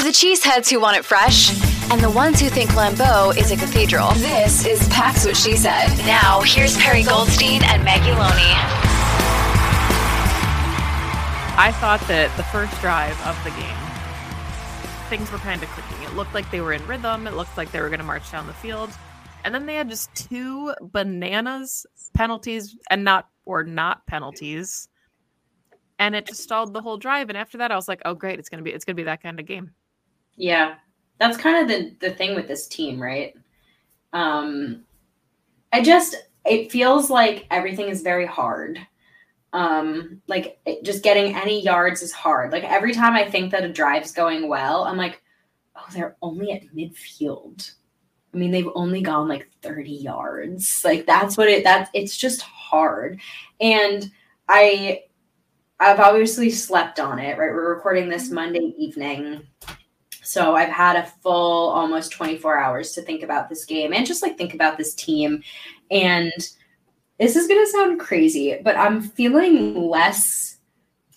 For the cheeseheads who want it fresh, and the ones who think Lambeau is a cathedral, this is Pax What She Said. Now, here's Perri Goldstein and Maggie Loney. I thought that the first drive of the game, things were kind of clicking. It looked like they were in rhythm. It looked like they were going to march down the field. And then they had just two bananas penalties and not, or not penalties and it just stalled the whole drive. And after that, I was like, oh great, it's gonna be it's gonna be that kind of game. Yeah, that's kind of the the thing with this team, right? Um, I just it feels like everything is very hard. Um, like it, just getting any yards is hard. Like every time I think that a drive's going well, I'm like, oh, they're only at midfield. I mean, they've only gone like 30 yards. Like that's what it that's it's just hard. And I I've obviously slept on it, right? We're recording this mm-hmm. Monday evening. So I've had a full almost 24 hours to think about this game and just like think about this team. And this is going to sound crazy, but I'm feeling less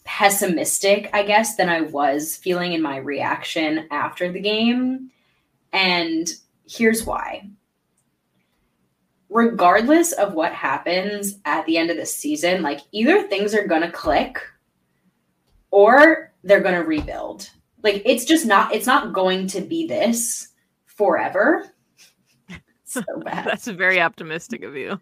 pessimistic, I guess, than I was feeling in my reaction after the game. And here's why. Regardless of what happens at the end of the season, like either things are going to click or they're going to rebuild. Like it's just not it's not going to be this forever. so bad. That's very optimistic of you.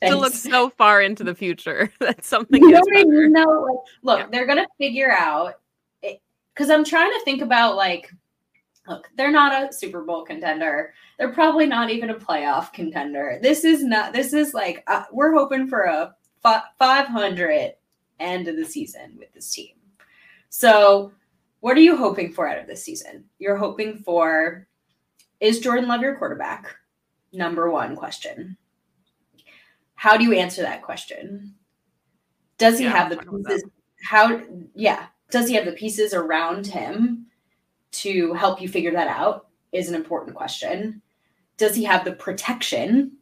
Thanks. To look so far into the future that something you don't even know. Like, look, yeah. they're gonna figure out because I'm trying to think about like, look, they're not a Super Bowl contender. They're probably not even a playoff contender. This is not. This is like uh, we're hoping for a 500 end of the season with this team. So, what are you hoping for out of this season? You're hoping for is Jordan Love your quarterback? Number one question. How do you answer that question? Does he yeah, have the pieces? How, yeah, does he have the pieces around him to help you figure that out? Is an important question. Does he have the protection,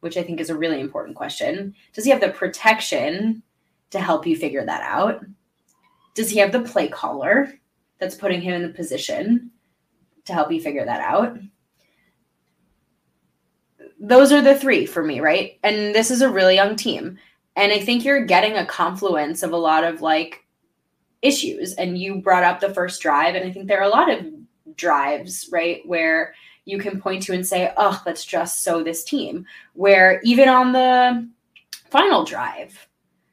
which I think is a really important question? Does he have the protection to help you figure that out? Does he have the play caller that's putting him in the position to help you figure that out? Those are the three for me, right? And this is a really young team. And I think you're getting a confluence of a lot of like issues. And you brought up the first drive. And I think there are a lot of drives, right, where you can point to and say, oh, let's just so this team. Where even on the final drive,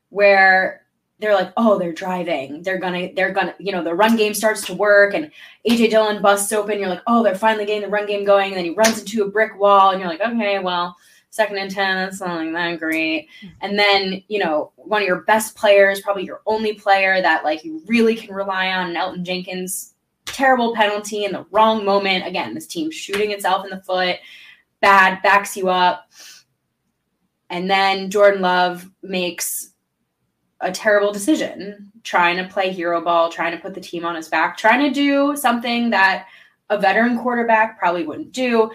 where they're like, oh, they're driving. They're gonna, they're gonna, you know, the run game starts to work, and AJ Dillon busts open. You're like, oh, they're finally getting the run game going. And then he runs into a brick wall, and you're like, okay, well, second and ten, that's not like that great. And then, you know, one of your best players, probably your only player that like you really can rely on, Elgton Jenkins, terrible penalty in the wrong moment. Again, this team shooting itself in the foot, bad, backs you up. And then Jordan Love makes a terrible decision trying to play hero ball, trying to put the team on his back, trying to do something that a veteran quarterback probably wouldn't do.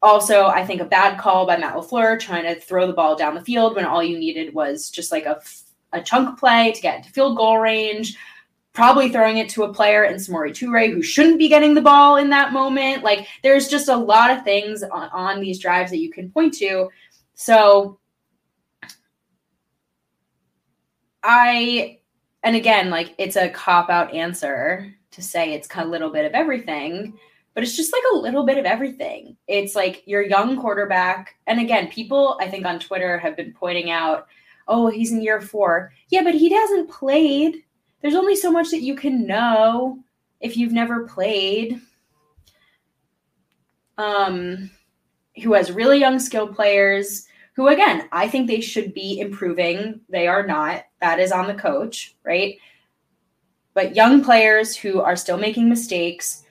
Also, I think a bad call by Matt LaFleur trying to throw the ball down the field when all you needed was just like a, a chunk play to get into field goal range. Probably throwing it to a player in Samori Toure who shouldn't be getting the ball in that moment. Like there's just a lot of things on, on these drives that you can point to. So I, and again, like it's a cop out answer to say it's a little bit of everything, but it's just like a little bit of everything. It's like your young quarterback. And again, people I think on Twitter have been pointing out, oh, he's in year four. Yeah, but he hasn't played. There's only so much that you can know if you've never played. Um, who has really young skill players who again, I think they should be improving. They are not. That is on the coach, right? But young players who are still making mistakes,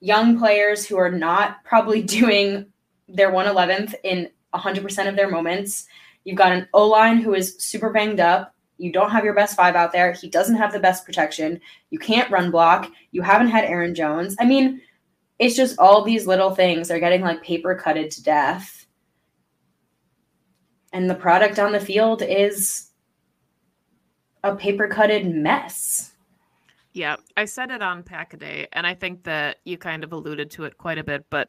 young players who are not probably doing their 111th in 100% of their moments. You've got an O line who is super banged up. You don't have your best five out there. He doesn't have the best protection. You can't run block. You haven't had Aaron Jones. I mean, it's just all these little things are getting like paper cutted to death. And the product on the field is a paper cutted mess. Yeah, I said it on Pack a Day, and I think that you kind of alluded to it quite a bit, but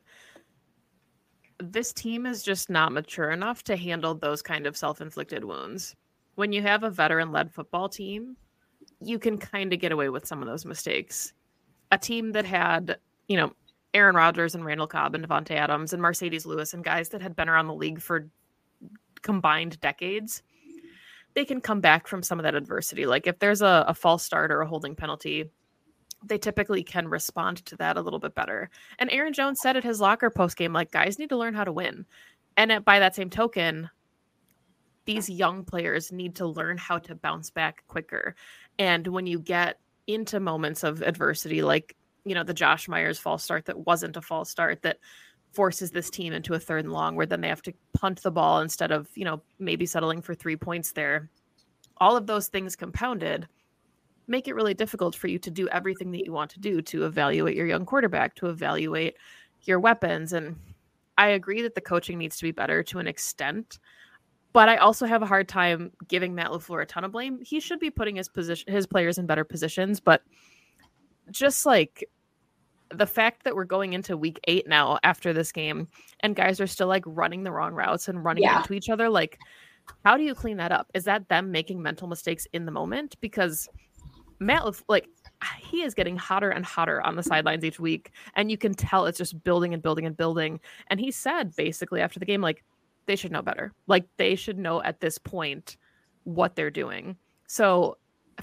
this team is just not mature enough to handle those kind of self inflicted wounds. When you have a veteran led football team, you can kind of get away with some of those mistakes. A team that had, you know, Aaron Rodgers and Randall Cobb and Davante Adams and Marcedes Lewis and guys that had been around the league for combined decades, they can come back from some of that adversity. Like if there's a, a false start or a holding penalty, they typically can respond to that a little bit better. And Aaron Jones said at his locker post game, like, guys need to learn how to win. And by that same token, these young players need to learn how to bounce back quicker. And when you get into moments of adversity, like, you know, the Josh Myers false start that wasn't a false start, that forces this team into a third and long where then they have to punt the ball instead of, you know, maybe settling for three points there. All of those things compounded make it really difficult for you to do everything that you want to do to evaluate your young quarterback, to evaluate your weapons. And I agree that the coaching needs to be better to an extent. But I also have a hard time giving Matt LaFleur a ton of blame. He should be putting his position his players in better positions, but just like the fact that we're going into week eight now after this game and guys are still like running the wrong routes and running yeah. into each other, like how do you clean that up? Is that them making mental mistakes in the moment? Because Matt, like he is getting hotter and hotter on the sidelines each week, and you can tell it's just building and building and building. And he said basically after the game, like they should know better. Like they should know at this point what they're doing. So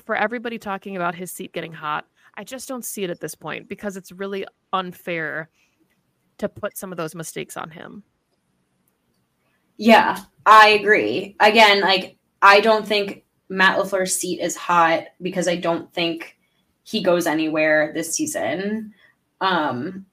for everybody talking about his seat getting hot, I just don't see it at this point because it's really unfair to put some of those mistakes on him. Yeah, I agree. Again, like I don't think Matt LaFleur's seat is hot because I don't think he goes anywhere this season. Um,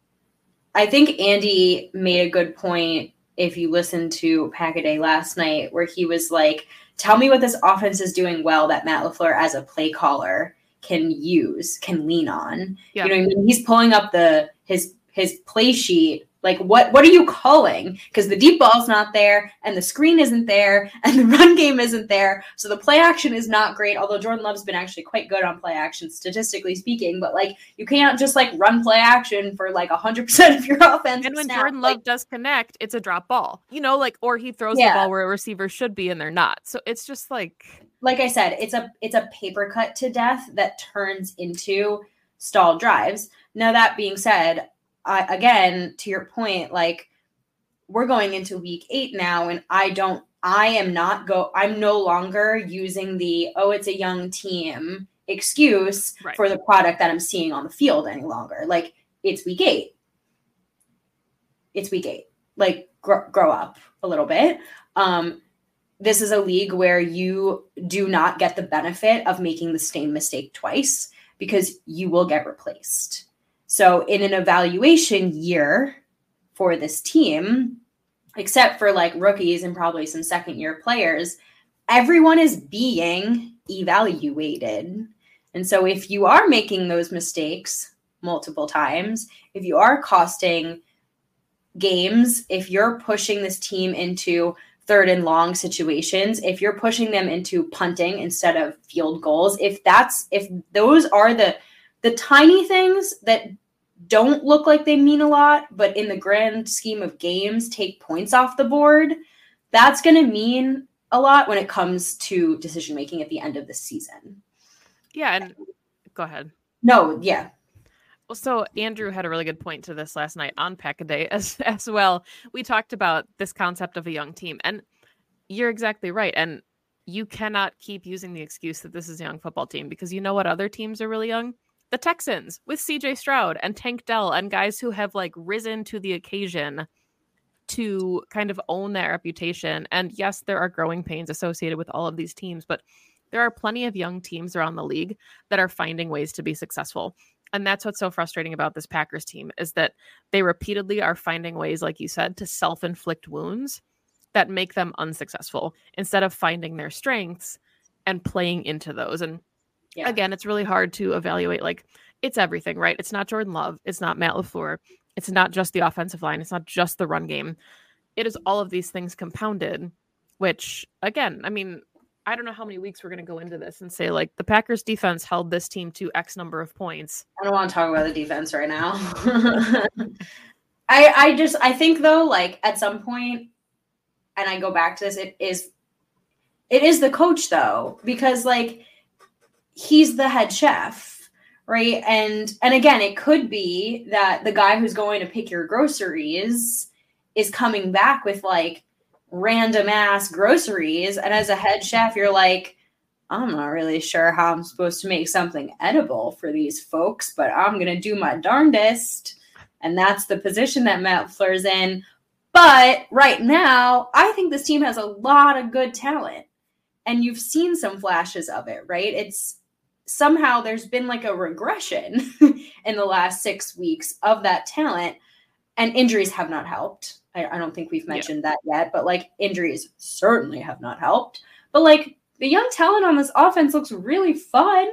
I think Andy made a good point if you listen to Packaday last night, where he was like, Tell me what this offense is doing well that Matt LaFleur as a play caller can use, can lean on. Yeah. You know I mean? He's pulling up the his his play sheet like what what are you calling? Because the deep ball's not there, and the screen isn't there, and the run game isn't there. So the play action is not great. Although Jordan Love's been actually quite good on play action, statistically speaking. But like you can't just like run play action for like hundred percent of your offense. And when snap. Jordan Love like, does connect, it's a drop ball. You know, like or he throws yeah. the ball where a receiver should be, and they're not. So it's just like like I said, it's a it's a paper cut to death that turns into stalled drives. Now that being said, I, again, to your point, like we're going into week eight now, and I don't, I am not go, I'm no longer using the, oh, it's a young team excuse right. for the product that I'm seeing on the field any longer. Like it's week eight. It's week eight. Like gr- grow up a little bit. Um, this is a league where you do not get the benefit of making the same mistake twice because you will get replaced. So, in an evaluation year for this team, except for like rookies and probably some second year players, everyone is being evaluated. And so, if you are making those mistakes multiple times, if you are costing games, if you're pushing this team into third and long situations, if you're pushing them into punting instead of field goals, if that's if those are the the tiny things that don't look like they mean a lot, but in the grand scheme of games, take points off the board, that's going to mean a lot when it comes to decision making at the end of the season. Yeah, and go ahead. No, yeah. So Andrew had a really good point to this last night on Pack a Day as as well. We talked about this concept of a young team, and you're exactly right. And you cannot keep using the excuse that this is a young football team because you know what other teams are really young? the Texans with CJ Stroud and Tank Dell and guys who have like risen to the occasion to kind of own that reputation. And yes, there are growing pains associated with all of these teams, but there are plenty of young teams around the league that are finding ways to be successful. And that's what's so frustrating about this Packers team is that they repeatedly are finding ways, like you said, to self inflict wounds that make them unsuccessful instead of finding their strengths and playing into those. And yeah. again, it's really hard to evaluate like it's everything, right? It's not Jordan Love, it's not Matt LaFleur, it's not just the offensive line, it's not just the run game. It is all of these things compounded, which again, I mean, I don't know how many weeks we're going to go into this and say like the Packers defense held this team to X number of points. I don't want to talk about the defense right now. I I just I think though like at some point and I go back to this it is it is the coach though because like he's the head chef right and and again it could be that the guy who's going to pick your groceries is coming back with like random ass groceries. And as a head chef, you're like, I'm not really sure how I'm supposed to make something edible for these folks, but I'm going to do my darndest. And that's the position that Matt Fleur's in. But right now, I think this team has a lot of good talent. And you've seen some flashes of it, right? It's somehow there's been like a regression in the last six weeks of that talent, and injuries have not helped. I, I don't think we've mentioned yeah. that yet, but like injuries certainly have not helped. But like the young talent on this offense looks really fun.